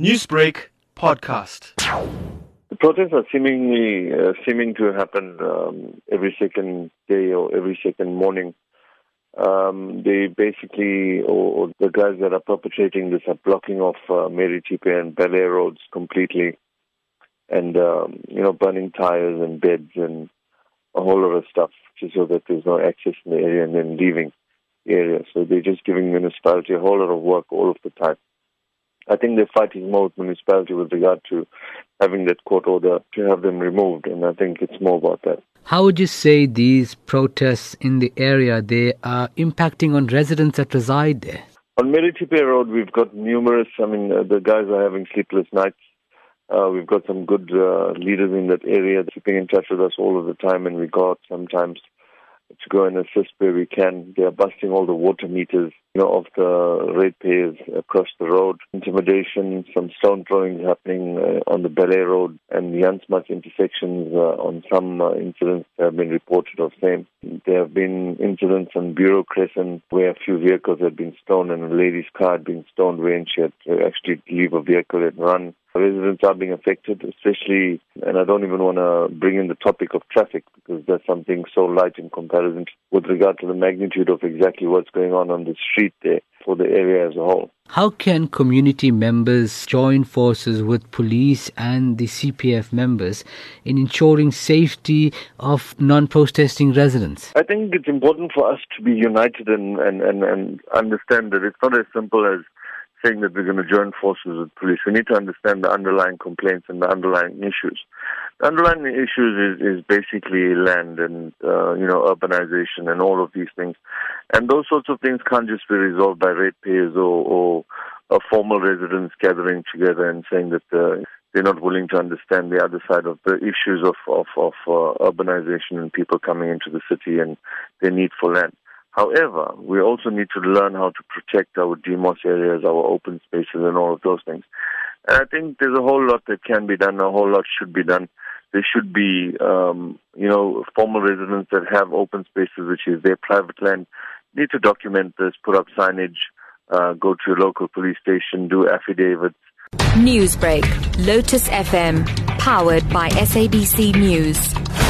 Newsbreak podcast. The protests are seemingly uh, seeming to happen um, every second day or every second morning. Um, they basically, or, or, the guys that are perpetrating this, are blocking off uh, Mary Thipe and Bellair roads completely, and um, you know, burning tires and beds and a whole lot of stuff, just so that there's no access in the area, and then leaving the area. So they're just giving municipality a whole lot of work all of the time. I think they're fighting more with municipality with regard to having that court order to have them removed, and I think it's more about that. How would you say these protests in the area they are impacting on residents that reside there? On Mary Thipe Road, we've got numerous. I mean, uh, the guys are having sleepless nights. Uh, we've got some good uh, leaders in that area keeping in touch with us all of the time, and we go out sometimes to go and assist where we can. They are busting all the water meters, you know, of the ratepayers across the road. Intimidation, some stone throwing happening uh, on the Bellair Road and the Jan Smuts intersections uh, on some uh, incidents have been reported of same. There have been incidents on Bureau Crescent where a few vehicles had been stoned and a lady's car had been stoned when she had to actually leave a vehicle and run. Residents are being affected, especially, and I don't even want to bring in the topic of traffic because that's something so light in comparison with regard to the magnitude of exactly what's going on on the street there for the area as a whole. How can community members join forces with police and the CPF members in ensuring safety of non-protesting residents? I think it's important for us to be united and, and, and, and understand that it's not as simple as saying that we're going to join forces with police. We need to understand the underlying complaints and the underlying issues. The underlying issues is, is basically land and uh, you know urbanization and all of these things, and those sorts of things can't just be resolved by ratepayers or, or a formal residents gathering together and saying that uh, they're not willing to understand the other side of the issues of of, of uh, urbanization and people coming into the city and their need for land. However, we also need to learn how to protect our demos areas, our open spaces, and all of those things. And I think there's a whole lot that can be done, a whole lot should be done. There should be, um, you know, formal residents that have open spaces, which is their private land, need to document this, put up signage, uh, go to a local police station, do affidavits. Newsbreak, Lotus FM, powered by SABC News.